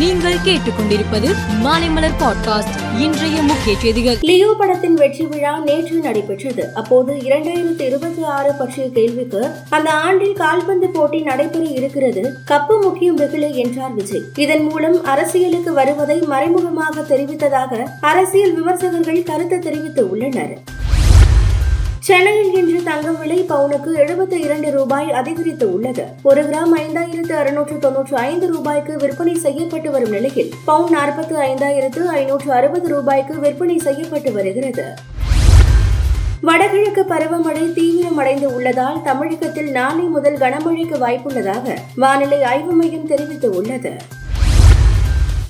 நீங்கள் கேட்டுக்கொண்டிருப்பது மாலைமலர் பாட்காஸ்ட் இன்றைய முக்கிய செய்திகள். லியோ படத்தின் வெற்றி விழா நேற்று நடைபெற்றது. அப்போது இரண்டாயிரத்தி இருபத்தி ஆறு பற்றிய கேள்விக்கு அந்த ஆண்டில் கால்பந்து போட்டி நடைபெற இருக்கிறது கப்பு முக்கியம் வெகுளை என்றார் விஜய். இதன் மூலம் அரசியலுக்கு வருவதை மறைமுகமாக தெரிவித்ததாக அரசியல் விமர்சகர்கள் கருத்து தெரிவித்து உள்ளனர். சென்னையில் இன்று தங்கம் விலை பவுனுக்கு எழுபத்தி இரண்டு ரூபாய் அதிகரித்து உள்ளது. ஒரு கிராம் ஐந்தாயிரத்து அறுநூற்று தொன்னூற்று ஐந்து ரூபாய்க்கு விற்பனை செய்யப்பட்டு வரும் நிலையில் பவுன் நாற்பத்தி ஐந்தாயிரத்து ஐநூற்று அறுபது ரூபாய்க்கு விற்பனை செய்யப்பட்டு வருகிறது. வடகிழக்கு பருவமழை தீவிரமடைந்து உள்ளதால் தமிழகத்தில் நாளை முதல் கனமழைக்கு வாய்ப்புள்ளதாக வானிலை ஆய்வு மையம் தெரிவித்துள்ளது.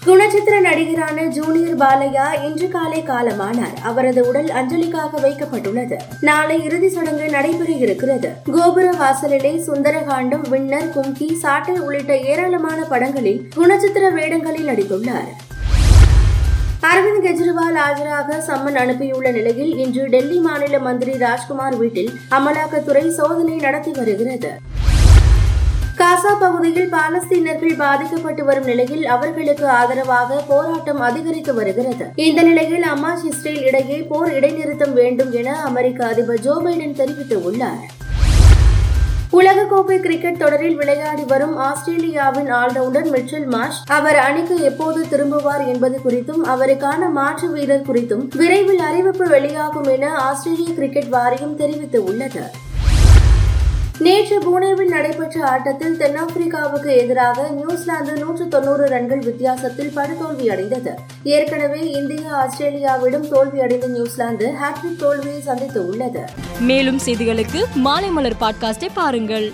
குணச்சித்திர நடிகரான ஜூனியர் பாலையா இன்று காலை காலமானார். அவரது உடல் அஞ்சலிக்காக வைக்கப்பட்டுள்ளது. நாளை இறுதி சடங்கு நடைபெற இருக்கிறது. கோபுர வாசலிலே சுந்தரகாண்டம் விண்ணர் கும்கி சாட்டை உள்ளிட்ட ஏராளமான படங்களில் குணச்சித்திர வேடங்களில் நடித்துள்ளார். அரவிந்த் கெஜ்ரிவால் ஆஜராக சம்மன் அனுப்பியுள்ள நிலையில் இன்று டெல்லி மாநில மந்திரி ராஜ்குமார் வீட்டில் அமலாக்கத்துறை சோதனை நடத்தி வருகிறது. காசா பகுதியில் பாலஸ்தீனர்கள் பாதிக்கப்பட்டு வரும் நிலையில் அவர்களுக்கு ஆதரவாக போராட்டம் அதிகரித்து வருகிறது. இந்த நிலையில் அமாஸ் இஸ்ரேல் இடையே போர் இடைநிறுத்தம் வேண்டும் என அமெரிக்க அதிபர் ஜோ பைடன் தெரிவித்துள்ளார். உலகக்கோப்பை கிரிக்கெட் தொடரில் விளையாடி வரும் ஆஸ்திரேலியாவின் ஆல்ரவுண்டர் மிச்சல் மாஷ் அவர் அணிக்கு எப்போது திரும்புவார் என்பது குறித்தும் அவருக்கான மாற்று வீரர் குறித்தும் விரைவில் அறிவிப்பு வெளியாகும் என ஆஸ்திரேலிய கிரிக்கெட் வாரியம் தெரிவித்துள்ளது. நேற்று புனேவில் நடைபெற்ற ஆட்டத்தில் தென்னாப்பிரிக்காவுக்கு எதிராக நியூசிலாந்து நூற்று தொன்னூறு ரன்கள் வித்தியாசத்தில் படுதோல்வியடைந்தது. ஏற்கனவே இந்தியா ஆஸ்திரேலியாவிடம் தோல்வியடைந்த நியூசிலாந்து ஹாட்ரிக் தோல்வியை சந்தித்து உள்ளது. மேலும் செய்திகளுக்கு மாலைமலர் பாட்காஸ்டை பாருங்கள்.